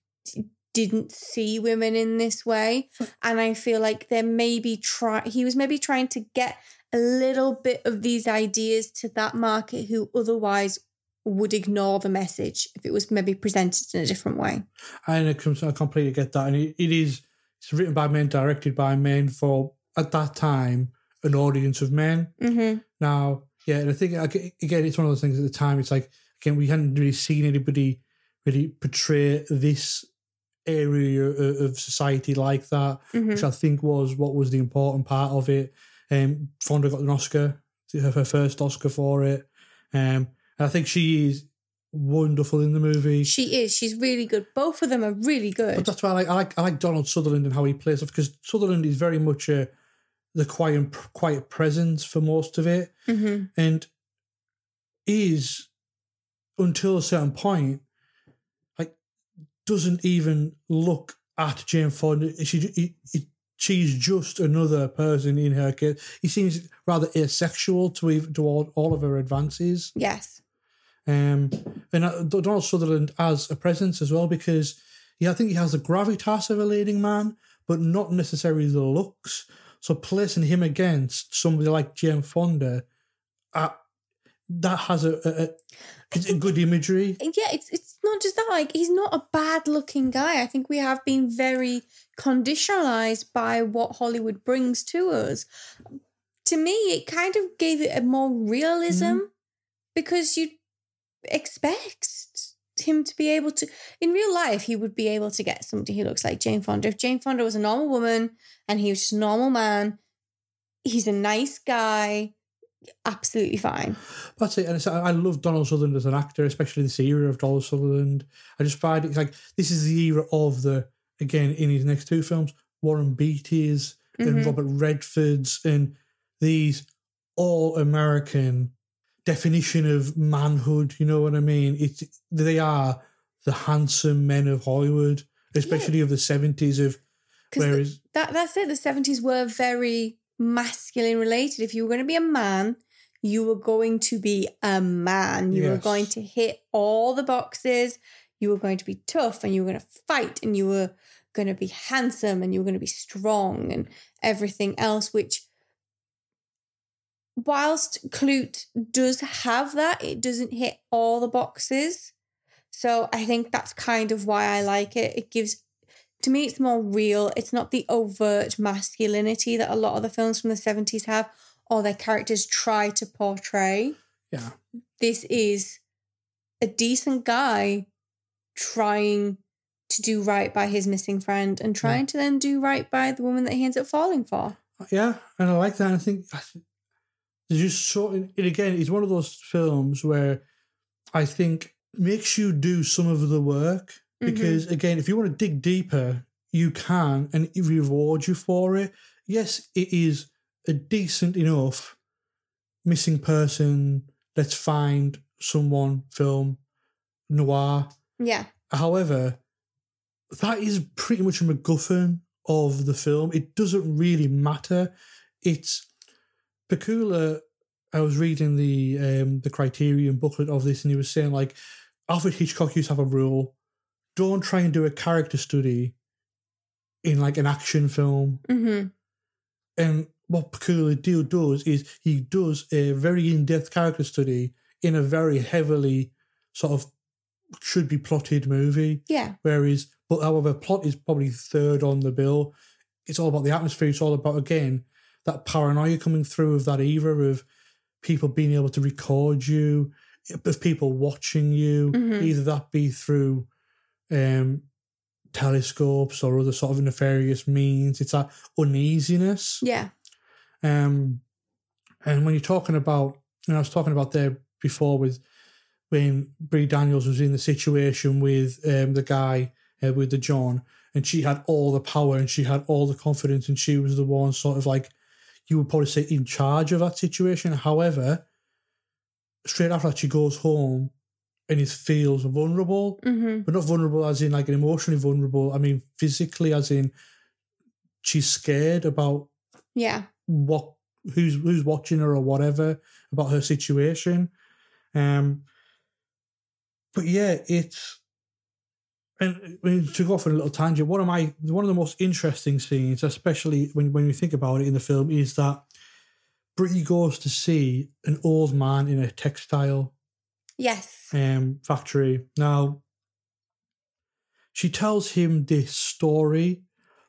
didn't see women in this way. And I feel like there maybe try he was maybe trying to get a little bit of these ideas to that market who otherwise would ignore the message if it was maybe presented in a different way. And I completely get that. And it, is, it's written by men, directed by men for, at that time, an audience of men. Mm-hmm. Now, yeah, and I think, again, it's one of those things at the time, it's like, again, we hadn't really seen anybody really portray this area of society like that, Mhm. which I think was what was the important part of it. Um, Fonda got an Oscar, her first Oscar for it. Um, and I think she is wonderful in the movie. She is. She's really good. Both of them are really good. But that's why I like I like I like Donald Sutherland and how he plays it because Sutherland is very much a the quiet quiet presence for most of it, Mhm. and is until a certain point like doesn't even look at Jane Fonda. She he, he- she's just another person in her case. He seems rather asexual to to all, all of her advances. Yes. Um, and uh, Donald Sutherland has a presence as well because yeah, I think he has the gravitas of a leading man, but not necessarily the looks. So placing him against somebody like Jane Fonda, uh, that has a, a, a, a good imagery. yeah, it's it's not just that. Like he's not a bad looking guy. I think we have been very conditionalized by what Hollywood brings to us. To me, it kind of gave it a more realism mm-hmm. because you expect him to be able to in real life he would be able to get somebody who looks like Jane Fonda. If Jane Fonda was a normal woman and he was just a normal man, he's a nice guy, absolutely fine. That's it. And I love Donald Sutherland as an actor, especially this era of Donald Sutherland. I just find it's like this is the era of the again in his next two films, Warren Beatty's and Mhm. Robert Redford's and these all American definition of manhood. You know what I mean? It's they are the handsome men of Hollywood, especially of the seventies. Of 'Cause the- that that's it. The seventies were very masculine related. If you were going to be a man, you were going to be a man. You were going to hit all the boxes. You were going to be tough, and you were going to fight, and you were going to be handsome, and you were going to be strong, and everything else. Which, whilst Klute does have that, it doesn't hit all the boxes. So I think that's kind of why I like it. It gives to me it's more real. It's not the overt masculinity that a lot of the films from the 70s have or their characters try to portray. yeah, This is a decent guy trying to do right by his missing friend and trying to then do right by the woman that he ends up falling for. Uh, yeah, and I like that. And I think I th- just so. And again, it's one of those films where I think makes you do some of the work mm-hmm. because again, if you want to dig deeper, you can, and it rewards you for it. Yes, it is a decent enough missing person. Let's find someone film noir. Yeah. However, that is pretty much a MacGuffin of the film. It doesn't really matter. It's Pakula. I was reading the um, the Criterion booklet of this, and he was saying like Alfred Hitchcock used to have a rule: don't try and do a character study in like an action film. Mm-hmm. And what Pakula Deal does is he does a very in depth character study in a very heavily sort of should be plotted movie. Yeah. Whereas, but however, plot is probably third on the bill. It's all about the atmosphere. It's all about again that paranoia coming through of that era of people being able to record you, of people watching you, Mhm. either that be through um, telescopes or other sort of nefarious means. It's that uneasiness. Yeah. Um, and when you're talking about, and I was talking about there before with when Bree Daniels was in the situation with um, the guy uh, with the John, and she had all the power and she had all the confidence, and she was the one sort of like you would probably say in charge of that situation. However, straight after that, she goes home and it feels vulnerable, Mm-hmm. but not vulnerable as in like an emotionally vulnerable. I mean, physically, as in she's scared about Yeah. what who's who's watching her or whatever about her situation. Um but yeah, it's and I mean, to go off on a little tangent, one of my one of the most interesting scenes, especially when when you think about it in the film, is that Britty goes to see an old man in a textile Yes. um, factory. Now, she tells him this story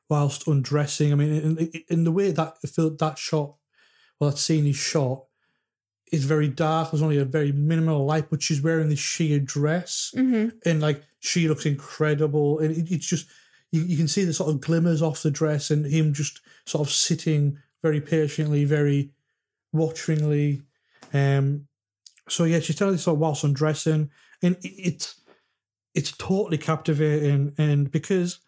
whilst undressing. I mean, in, in the way that that shot, well, that scene is shot, is very dark. There's only a very minimal light, but she's wearing this sheer dress, Mm-hmm. and like she looks incredible. And it, it's just you, you can see the sort of glimmers off the dress, and him just sort of sitting very patiently, very watchingly. Um, so yeah, she's telling this sort of whilst undressing, and it, it's it's totally captivating, and because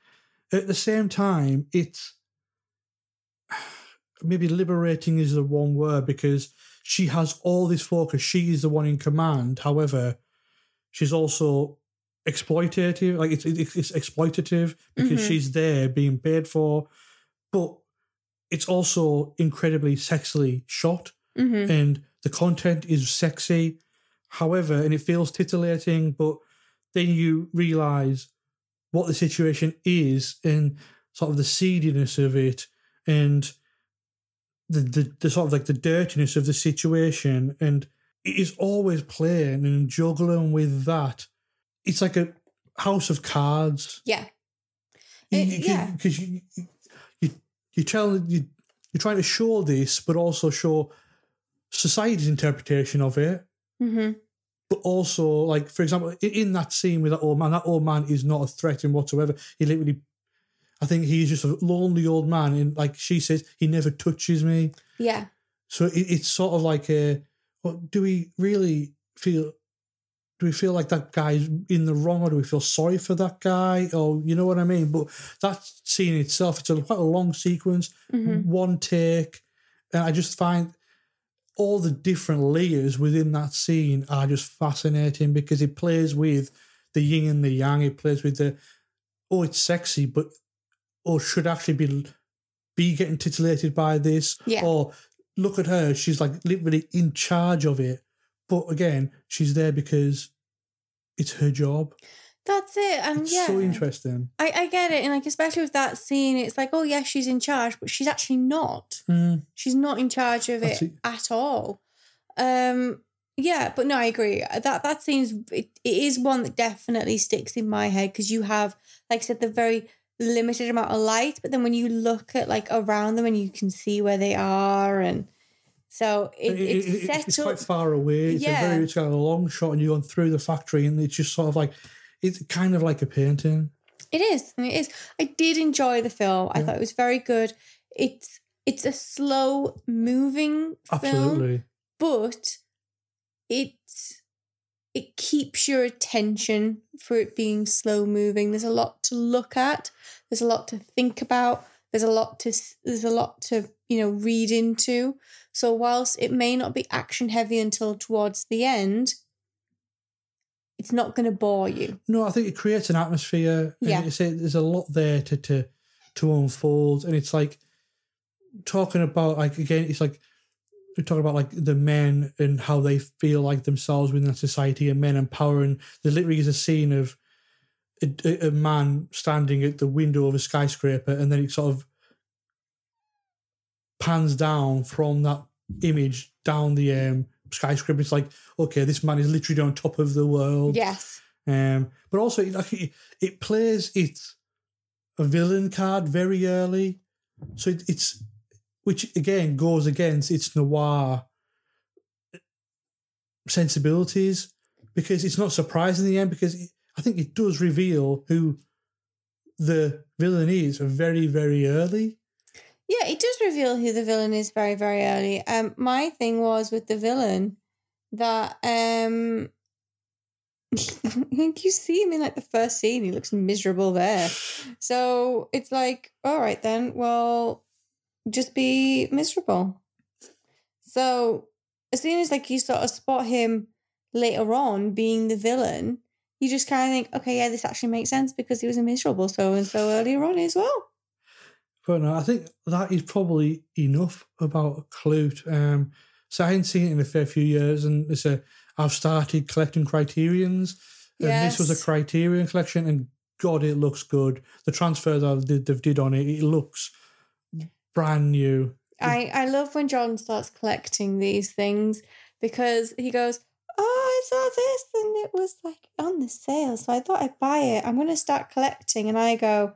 at the same time, it's [SIGHS] maybe liberating is the one word because she has all this focus. She is the one in command. However, she's also exploitative. Like it's it's, it's exploitative because Mhm. she's there being paid for, but it's also incredibly sexily shot Mm-hmm. and the content is sexy. However, and it feels titillating, but then you realize what the situation is and sort of the seediness of it and the, the, the sort of like the dirtiness of the situation. And it is always playing and juggling with that. It's like a house of cards. Yeah. You- It- you- yeah. because you, you you tell you you're trying to show this, but also show society's interpretation of it. Mm-hmm. But also, like for example, in that scene with that old man, that old man is not a threat in whatsoever. He literally, I think he's just a lonely old man, and like she says, he never touches me. Yeah. So it, it's sort of like a, well, do we really feel? Do we feel like that guy's in the wrong, or do we feel sorry for that guy, or you know what I mean? But that scene itself, it's a quite a long sequence, Mhm. one take, and I just find all the different layers within that scene are just fascinating because it plays with the yin and the yang. It plays with the oh, it's sexy, but or should actually be be getting titillated by this. Yeah. Or look at her, she's like literally in charge of it. But again, she's there because it's her job. That's it. And It's yeah. so interesting. I, I get it. And like especially with that scene, it's like, oh yeah, she's in charge, but she's actually not. Mm. She's not in charge of it, it. at all. Um yeah, but no, I agree. That that seems it, it is one that definitely sticks in my head because you have, like I said, the very limited amount of light, but then when you look at like around them and you can see where they are, and so it, it's it- set it's up. quite far away. It's Yeah. a very it's got a long shot, and you're going through the factory, and it's just sort of like it's kind of like a painting. It is, and it is. I did enjoy the film. I thought it was very good. It's it's a slow moving film, Absolutely. but it it keeps your attention for it being slow moving. There's a lot to look at. There's a lot to think about. There's a lot to there's a lot to you know read into. So whilst it may not be action heavy until towards the end, it's not going to bore you. No, I think it creates an atmosphere. and Yeah. it's a, there's a lot there to to to unfold, and it's like talking about like again, it's like talking about like the men and how they feel like themselves within society, and men and power, and there literally is a scene of a, a- a man standing at the window of a skyscraper, and then it sort of pans down from that image down the um, skyscraper. It's like, okay, this man is literally on top of the world. Yes. Um, but also, it, like, it, it plays its a villain card very early, so it, it's which again goes against its noir sensibilities because it's not surprising in the end because I think it does reveal who the villain is very very early. Yeah, it does reveal who the villain is very, very early. Um, my thing was with the villain that um, you see him in like the first scene. He looks miserable there, so it's like, all right then, well, just be miserable. So as soon as like you sort of spot him later on being the villain, you just kind of think, okay, yeah, this actually makes sense because he was a miserable so and so earlier on as well. But no, I think that is probably enough about Klute. Um, so I hadn't seen it in a fair few years, and it's a I've started collecting Criterions, and this was a Criterion collection, and God, it looks good. The transfer that they- they've did on it, it looks brand new. I, I love when John starts collecting these things because he goes, Oh, I saw this and it was like on the sale. So I thought I'd buy it. I'm going to start collecting. And I go,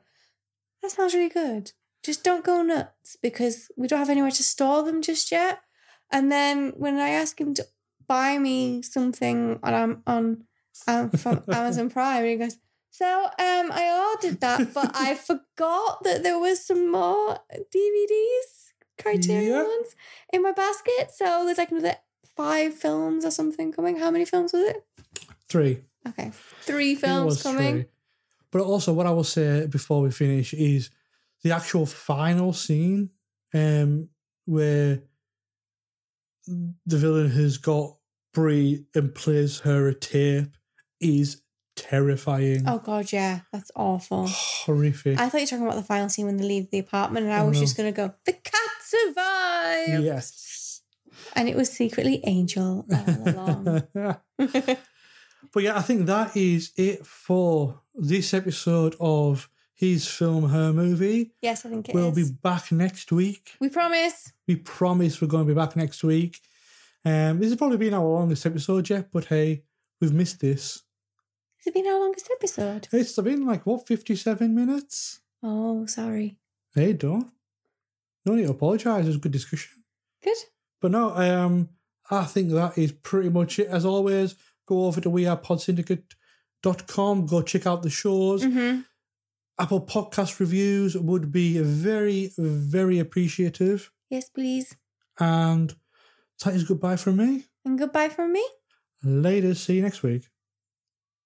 That sounds really good. Just don't go nuts because we don't have anywhere to store them just yet. And then when I ask him to buy me something on, on um, from [LAUGHS] Amazon Prime, he goes, so um, I ordered that, but I [LAUGHS] forgot that there was some more DVDs, Criterion Yeah. ones, in my basket. So there's like another five films or something coming. How many films was it? Three. Okay, three films coming. three. But also, what I will say before we finish is the actual final scene um, where the villain has got Bree and plays her a tape is terrifying, Oh god, yeah, that's awful. horrific. I thought you were talking about the final scene when they leave the apartment, and I Oh, was no. just gonna go, the cat survived, yes. and it was secretly Angel all along. [LAUGHS] [LAUGHS] but yeah, I think that is it for this episode of his film, her movie. yes, I think it we'll is. be back next week. We promise. We promise we're going to be back next week. Um, this has probably been our longest episode yet, but hey, we've missed this. Has it been our longest episode? It's been like what fifty-seven minutes. Oh, sorry. Hey, don't no need to apologise. It was a good discussion. Good. But no, um, I think that is pretty much it. As always, go over to wearepodsyndicate.com, go check out the shows. Mm-hmm. Apple Podcast reviews would be very, very appreciative. Yes, please. And that is goodbye from me. And goodbye from me. Later. See you next week.